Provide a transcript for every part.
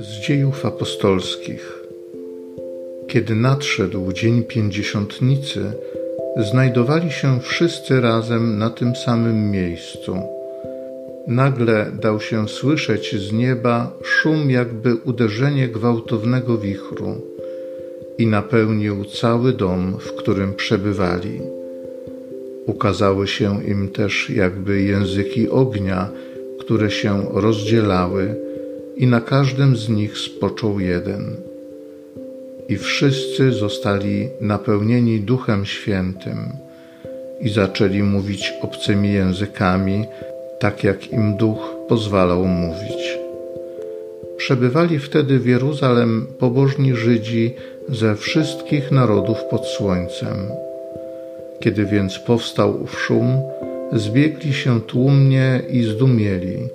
Z dziejów apostolskich. Kiedy nadszedł dzień pięćdziesiątnicy, znajdowali się wszyscy razem na tym samym miejscu. Nagle dał się słyszeć z nieba szum, jakby uderzenie gwałtownego wichru, i napełnił cały dom, w którym przebywali. Ukazały się im też jakby języki ognia, które się rozdzielały, i na każdym z nich spoczął jeden. I wszyscy zostali napełnieni Duchem Świętym i zaczęli mówić obcymi językami, tak jak im Duch pozwalał mówić. Przebywali wtedy w Jeruzalem pobożni Żydzi ze wszystkich narodów pod słońcem. Kiedy więc powstał ów szum, zbiegli się tłumnie i zdumieli,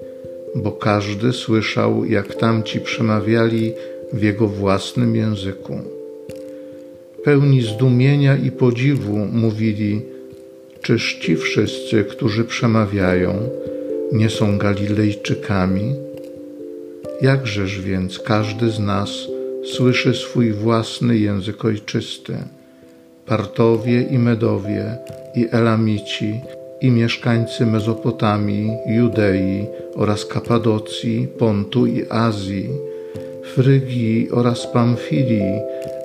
bo każdy słyszał, jak tamci przemawiali w jego własnym języku. Pełni zdumienia i podziwu mówili: Czyż ci wszyscy, którzy przemawiają, nie są Galilejczykami? Jakżeż więc każdy z nas słyszy swój własny język ojczysty? Partowie i Medowie, i Elamici, i mieszkańcy Mezopotamii, Judei oraz Kapadocji, Pontu i Azji, Frygii oraz Pamfilii,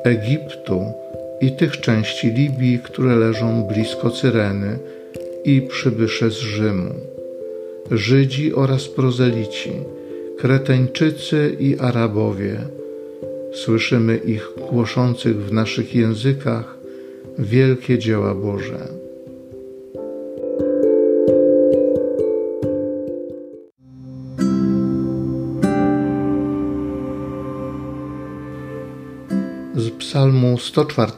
Egiptu i tych części Libii, które leżą blisko Cyreny i przybysze z Rzymu, Żydzi oraz prozelici, Kreteńczycy i Arabowie. Słyszymy ich głoszących w naszych językach wielkie dzieła Boże. Psalmu 104.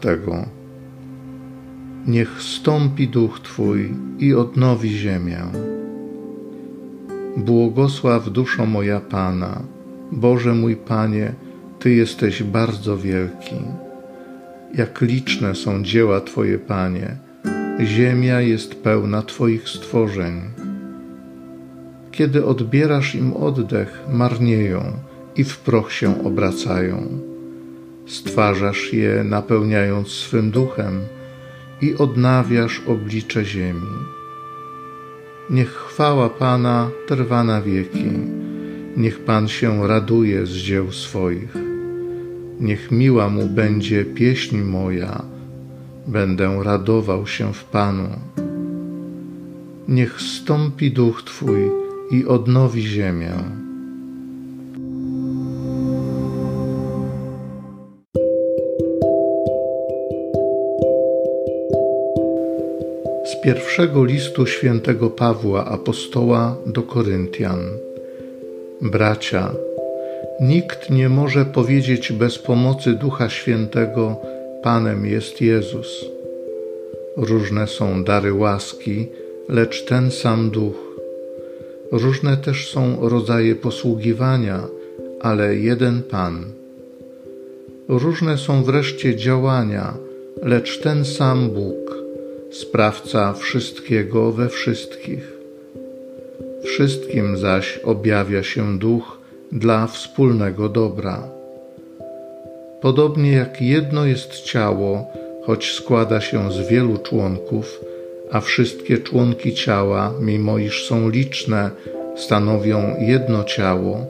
Niech stąpi duch Twój i odnowi ziemię. Błogosław duszo moja Pana, Boże mój Panie, Ty jesteś bardzo wielki. Jak liczne są dzieła Twoje, Panie, ziemia jest pełna Twoich stworzeń. Kiedy odbierasz im oddech, marnieją i w proch się obracają. Stwarzasz je, napełniając swym duchem i odnawiasz oblicze ziemi. Niech chwała Pana trwa na wieki, niech Pan się raduje z dzieł swoich. Niech miła mu będzie pieśń moja, będę radował się w Panu. Niech stąpi duch Twój i odnowi ziemię. Pierwszego listu świętego Pawła apostoła do Koryntian. Bracia, nikt nie może powiedzieć bez pomocy Ducha Świętego: Panem jest Jezus. Różne są dary łaski, lecz ten sam Duch. Różne też są rodzaje posługiwania, ale jeden Pan. Różne są wreszcie działania, lecz ten sam Bóg sprawca wszystkiego we wszystkich. Wszystkim zaś objawia się duch dla wspólnego dobra. Podobnie jak jedno jest ciało, choć składa się z wielu członków, a wszystkie członki ciała, mimo iż są liczne, stanowią jedno ciało,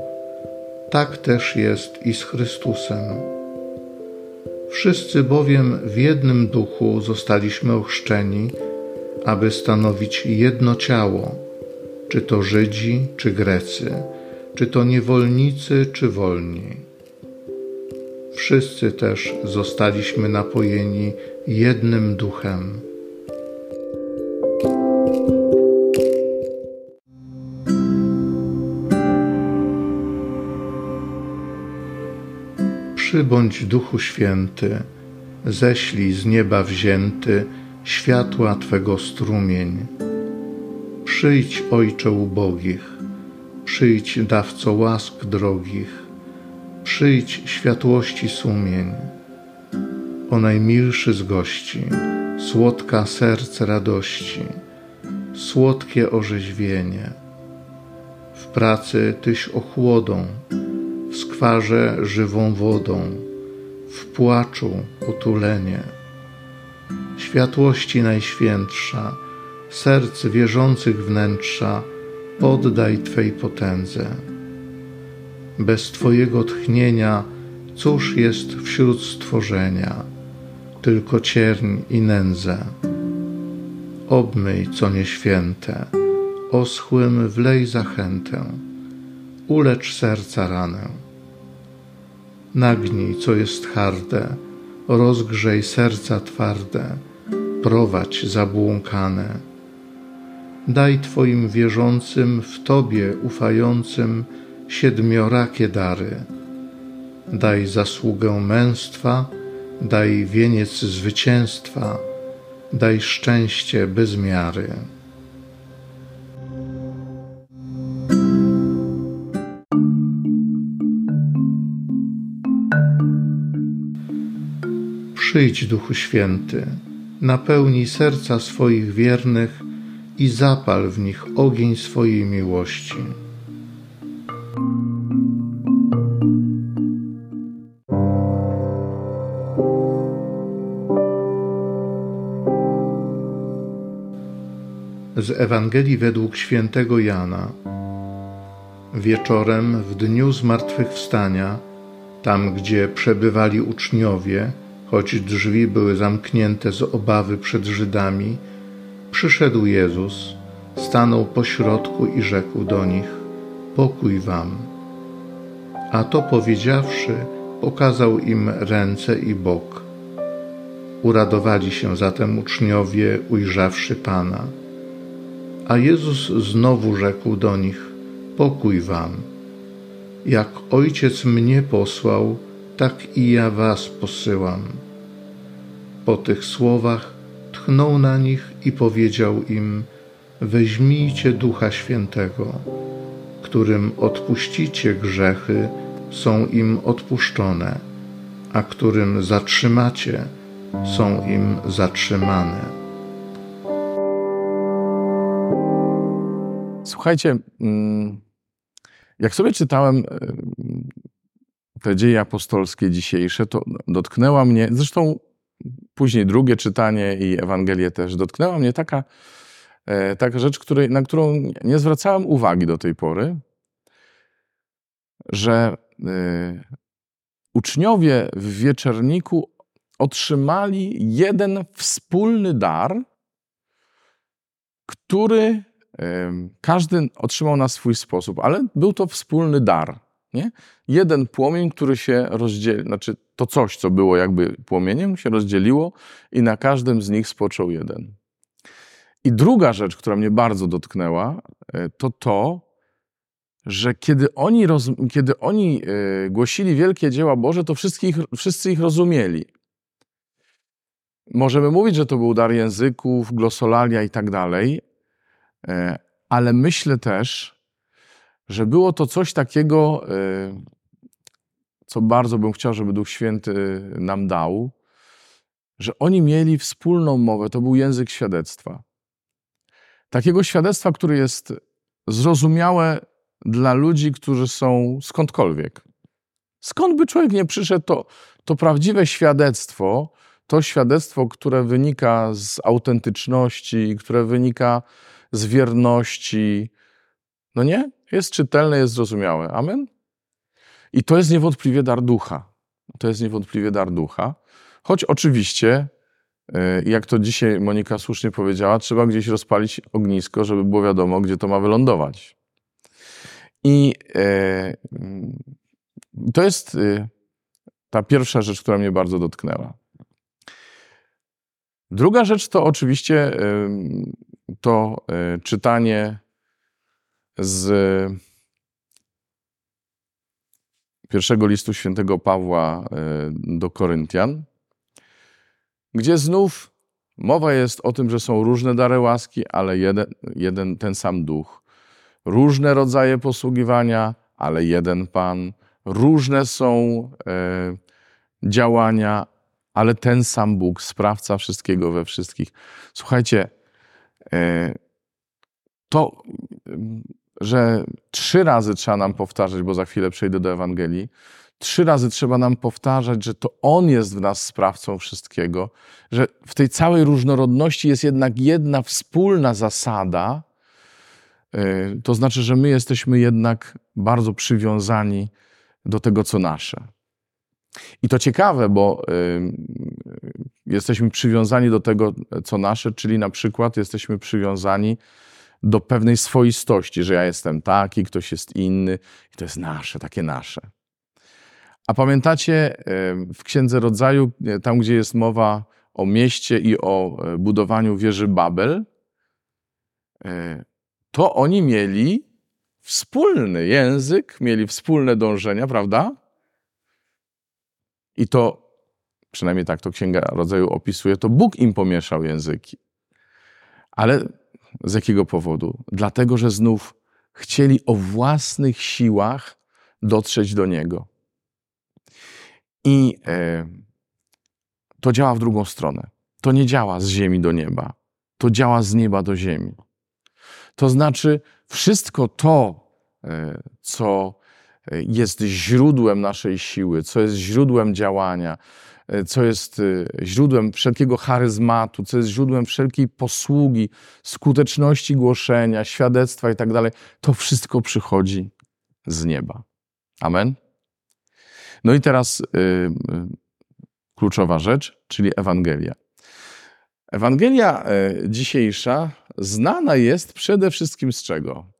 tak też jest i z Chrystusem. Wszyscy bowiem w jednym duchu zostaliśmy ochrzczeni, aby stanowić jedno ciało, czy to Żydzi, czy Grecy, czy to niewolnicy, czy wolni. Wszyscy też zostaliśmy napojeni jednym duchem. Przybądź Duchu Święty, ześlij z nieba wzięty światła Twego strumień. Przyjdź, Ojcze ubogich, przyjdź, dawco łask drogich, przyjdź, światłości sumień. O najmilszy z gości, słodka serc radości, słodkie orzeźwienie. W pracy Tyś ochłodą, skwarze żywą wodą, w płaczu utulenie. Światłości najświętsza, serc wierzących wnętrza, poddaj Twej potędze. Bez Twojego tchnienia, cóż jest wśród stworzenia, tylko cierń i nędzę. Obmyj, co nieświęte, oschłym wlej zachętę, ulecz serca ranę. Nagnij, co jest harde, rozgrzej serca twarde, prowadź zabłąkane. Daj Twoim wierzącym, w Tobie ufającym siedmiorakie dary. Daj zasługę męstwa, daj wieniec zwycięstwa, daj szczęście bez miary. Przyjdź, Duchu Święty, napełnij serca swoich wiernych i zapal w nich ogień swojej miłości. Z Ewangelii według świętego Jana. Wieczorem, w dniu zmartwychwstania, tam gdzie przebywali uczniowie, choć drzwi były zamknięte z obawy przed Żydami, przyszedł Jezus, stanął pośrodku i rzekł do nich: Pokój wam. A to powiedziawszy, pokazał im ręce i bok. Uradowali się zatem uczniowie, ujrzawszy Pana. A Jezus znowu rzekł do nich: Pokój wam. Jak Ojciec mnie posłał, tak i ja was posyłam. Po tych słowach tchnął na nich i powiedział im: Weźmijcie Ducha Świętego, którym odpuścicie grzechy, są im odpuszczone, a którym zatrzymacie, są im zatrzymane. Słuchajcie, mm, jak sobie czytałem te dzieje apostolskie dzisiejsze, to dotknęła mnie, zresztą później drugie czytanie i Ewangelię też, dotknęła mnie taka, e, taka rzecz, której, na którą nie zwracałem uwagi do tej pory, że y, uczniowie w wieczerniku otrzymali jeden wspólny dar, który y, każdy otrzymał na swój sposób, ale był to wspólny dar. Nie? Jeden płomień, który się rozdzielił, znaczy to coś, co było jakby płomieniem, się rozdzieliło i na każdym z nich spoczął jeden. I druga rzecz, która mnie bardzo dotknęła, e, to to, że kiedy oni, roz, kiedy oni e, głosili wielkie dzieła Boże, to wszyscy ich, wszyscy ich rozumieli. Możemy mówić, że to był dar języków, glosolalia i tak dalej, e, ale myślę też, że było to coś takiego, y, co bardzo bym chciał, żeby Duch Święty nam dał, że oni mieli wspólną mowę, to był język świadectwa. Takiego świadectwa, które jest zrozumiałe dla ludzi, którzy są skądkolwiek. Skąd by człowiek nie przyszedł, to, to prawdziwe świadectwo, to świadectwo, które wynika z autentyczności, które wynika z wierności, no nie? Jest czytelne, jest zrozumiałe. Amen? I to jest niewątpliwie dar ducha. To jest niewątpliwie dar ducha. Choć oczywiście, e, jak to dzisiaj Monika słusznie powiedziała, trzeba gdzieś rozpalić ognisko, żeby było wiadomo, gdzie to ma wylądować. I e, to jest e, ta pierwsza rzecz, która mnie bardzo dotknęła. Druga rzecz to oczywiście to czytanie z pierwszego listu świętego Pawła e, do Koryntian, gdzie znów mowa jest o tym, że są różne dary łaski, ale jeden, jeden ten sam duch. Różne rodzaje posługiwania, ale jeden Pan. Różne są e, działania, ale ten sam Bóg, sprawca wszystkiego we wszystkich. Słuchajcie, e, to że trzy razy trzeba nam powtarzać, bo za chwilę przejdę do Ewangelii. Trzy razy trzeba nam powtarzać, że to On jest w nas sprawcą wszystkiego, że w tej całej różnorodności jest jednak jedna wspólna zasada. Y, to znaczy, że my jesteśmy jednak bardzo przywiązani do tego, co nasze. I to ciekawe, bo y, jesteśmy przywiązani do tego, co nasze, czyli na przykład jesteśmy przywiązani do pewnej swoistości, że ja jestem taki, ktoś jest inny i to jest nasze, takie nasze. A pamiętacie w Księdze Rodzaju, e, tam gdzie jest mowa o mieście i o e, budowaniu wieży Babel, e, to oni mieli wspólny język, mieli wspólne dążenia, prawda? I to, przynajmniej tak to Księga Rodzaju opisuje, to Bóg im pomieszał języki. Ale z jakiego powodu? Dlatego, że znów chcieli o własnych siłach dotrzeć do Niego. I e, to działa w drugą stronę. To nie działa z ziemi do nieba. To działa z nieba do ziemi. To znaczy, wszystko to, e, co jest źródłem naszej siły, co jest źródłem działania, co jest e, źródłem wszelkiego charyzmatu, co jest źródłem wszelkiej posługi, skuteczności głoszenia, świadectwa i tak to wszystko przychodzi z nieba. Amen. No i teraz yy, kluczowa rzecz, czyli Ewangelia. Ewangelia dzisiejsza znana jest przede wszystkim z czego?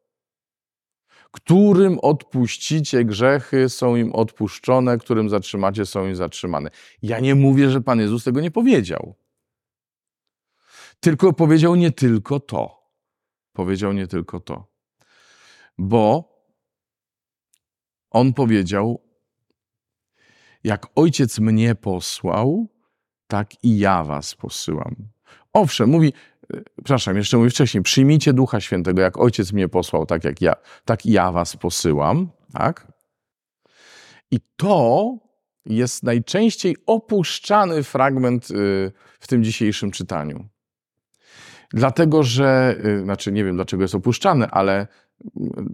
Którym odpuścicie grzechy, są im odpuszczone, którym zatrzymacie, są im zatrzymane. Ja nie mówię, że Pan Jezus tego nie powiedział. Tylko powiedział nie tylko to. Powiedział nie tylko to. Bo on powiedział: Jak ojciec mnie posłał, tak i ja was posyłam. Owszem, mówi, przepraszam, jeszcze mówi wcześniej, przyjmijcie Ducha Świętego, jak ojciec mnie posłał, tak jak ja, tak ja was posyłam, tak? I to jest najczęściej opuszczany fragment y, w tym dzisiejszym czytaniu. Dlatego, że, y, znaczy nie wiem dlaczego jest opuszczany, ale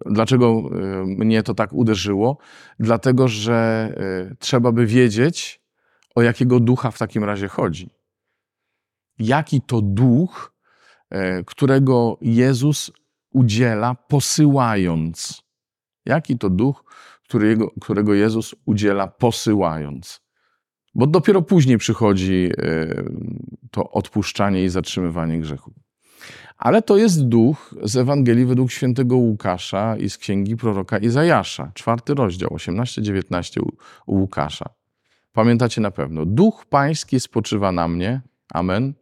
Dlaczego y, mnie to tak uderzyło? Dlatego, że trzeba by wiedzieć, o jakiego ducha w takim razie chodzi. Jaki to duch, którego Jezus udziela, posyłając. Jaki to duch, którego, Jezus udziela, posyłając. Bo dopiero później przychodzi to odpuszczanie i zatrzymywanie grzechu. Ale to jest duch z Ewangelii według świętego Łukasza i z księgi proroka Izajasza, czwarty rozdział, 18-19 u Łukasza. Pamiętacie na pewno. Duch Pański spoczywa na mnie, amen,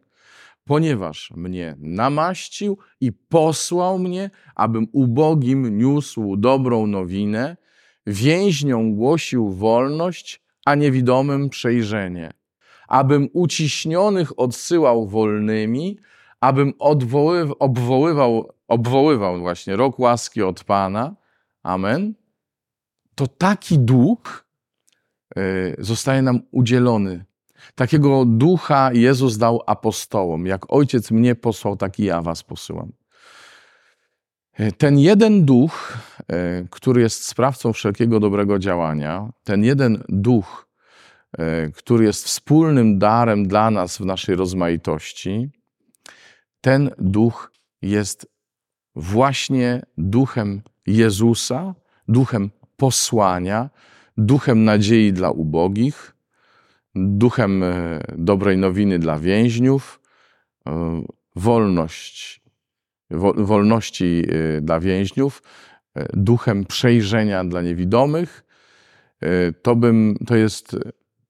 ponieważ mnie namaścił i posłał mnie, abym ubogim niósł dobrą nowinę, więźniom głosił wolność, a niewidomym przejrzenie, abym uciśnionych odsyłał wolnymi, abym obwoływał, obwoływał właśnie rok łaski od Pana, amen, to taki duch y, zostaje nam udzielony. Takiego ducha Jezus dał apostołom. Jak ojciec mnie posłał, tak i ja was posyłam. Ten jeden duch, y, który jest sprawcą wszelkiego dobrego działania, ten jeden duch, który jest wspólnym darem dla nas w naszej rozmaitości, ten duch jest właśnie duchem Jezusa, duchem posłania, duchem nadziei dla ubogich, duchem e, dobrej nowiny dla więźniów, e, wolność, wolności e, dla więźniów, duchem przejrzenia dla niewidomych. To, bym, to jest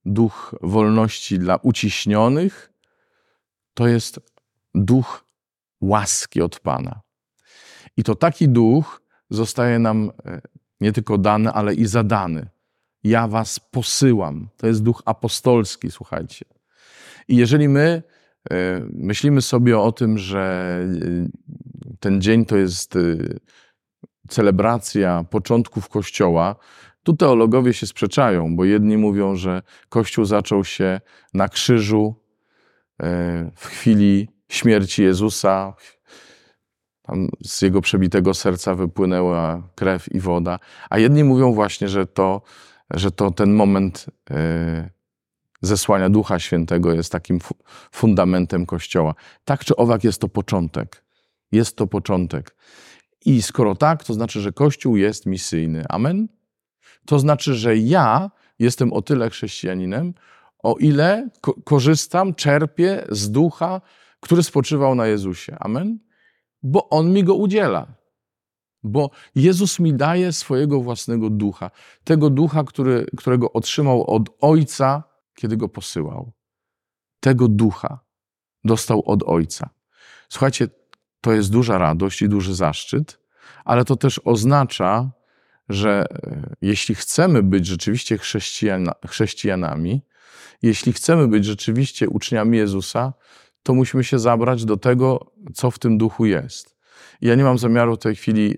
duch wolności dla uciśnionych, to jest duch łaski od Pana. I to taki duch zostaje nam nie tylko dany, ale i zadany. Ja was posyłam. To jest duch apostolski, słuchajcie. I jeżeli my e, myślimy sobie o tym, że e, ten dzień to jest celebracja początków Kościoła, tu teologowie się sprzeczają, bo jedni mówią, że Kościół zaczął się na krzyżu w chwili śmierci Jezusa, tam z jego przebitego serca wypłynęła krew i woda, a jedni mówią właśnie, że to, że to ten moment e, zesłania Ducha Świętego jest takim fundamentem Kościoła. Tak czy owak jest to początek. Jest to początek. I skoro tak, to znaczy, że Kościół jest misyjny. Amen? To znaczy, że ja jestem o tyle chrześcijaninem, o ile ko korzystam, czerpię z ducha, który spoczywał na Jezusie. Amen? Bo On mi go udziela. Bo Jezus mi daje swojego własnego ducha. Tego ducha, który, którego otrzymał od Ojca, kiedy go posyłał. Tego ducha dostał od Ojca. Słuchajcie, to jest duża radość i duży zaszczyt, ale to też oznacza, że e, jeśli chcemy być rzeczywiście chrześcijan, chrześcijanami, jeśli chcemy być rzeczywiście uczniami Jezusa, to musimy się zabrać do tego, co w tym duchu jest. Ja nie mam zamiaru w tej chwili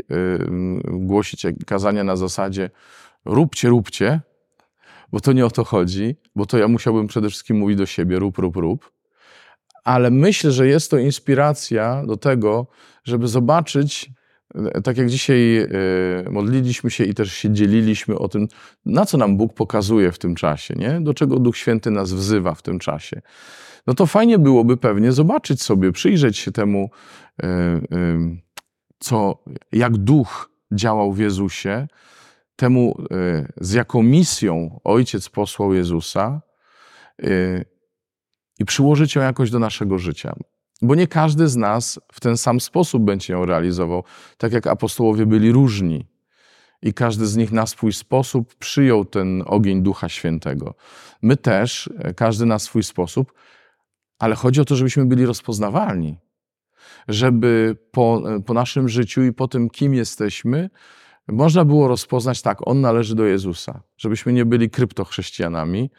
głosić kazania na zasadzie róbcie, róbcie, bo to nie o to chodzi, bo to ja musiałbym przede wszystkim mówić do siebie rób, rób, rób. Ale myślę, że jest to inspiracja do tego, żeby zobaczyć, tak jak dzisiaj e, modliliśmy się i też się dzieliliśmy o tym, na co nam Bóg pokazuje w tym czasie, nie? do czego Duch Święty nas wzywa w tym czasie. No to fajnie byłoby pewnie zobaczyć sobie, przyjrzeć się temu, e, e, co, jak Duch działał w Jezusie, temu, z jaką misją Ojciec posłał Jezusa i przyłożyć ją jakoś do naszego życia. Bo nie każdy z nas w ten sam sposób będzie ją realizował, tak jak apostołowie byli różni. I każdy z nich na swój sposób przyjął ten ogień Ducha Świętego. My też, każdy na swój sposób, ale chodzi o to, żebyśmy byli rozpoznawalni. Żeby po, po naszym życiu i po tym, kim jesteśmy, można było rozpoznać, tak, on należy do Jezusa. Żebyśmy nie byli kryptochrześcijanami, E,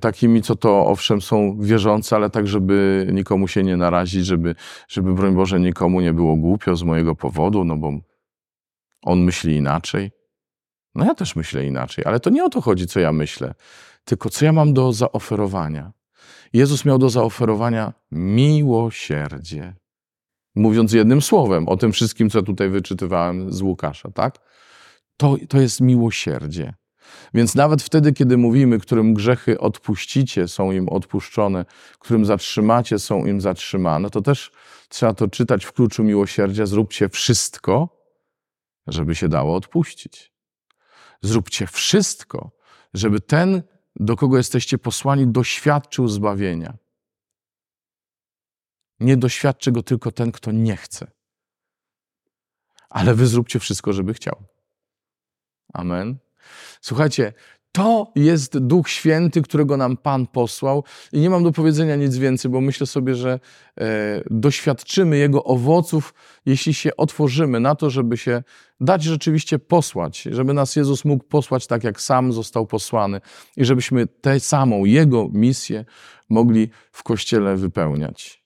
takimi, co to owszem są wierzące, ale tak, żeby nikomu się nie narazić, żeby, żeby broń Boże nikomu nie było głupio z mojego powodu, no bo on myśli inaczej. No ja też myślę inaczej, ale to nie o to chodzi, co ja myślę, tylko co ja mam do zaoferowania. Jezus miał do zaoferowania miłosierdzie. Mówiąc jednym słowem o tym wszystkim, co tutaj wyczytywałem z Łukasza, tak? To, to jest miłosierdzie. Więc nawet wtedy, kiedy mówimy, którym grzechy odpuścicie, są im odpuszczone, którym zatrzymacie, są im zatrzymane, to też trzeba to czytać w kluczu miłosierdzia. Zróbcie wszystko, żeby się dało odpuścić. Zróbcie wszystko, żeby ten, do kogo jesteście posłani, doświadczył zbawienia. Nie doświadczy go tylko ten, kto nie chce. Ale wy zróbcie wszystko, żeby chciał. Amen. Słuchajcie, to jest Duch Święty, którego nam Pan posłał, i nie mam do powiedzenia nic więcej, bo myślę sobie, że e, doświadczymy Jego owoców, jeśli się otworzymy na to, żeby się dać rzeczywiście posłać, żeby nas Jezus mógł posłać tak, jak sam został posłany, i żebyśmy tę samą Jego misję mogli w Kościele wypełniać.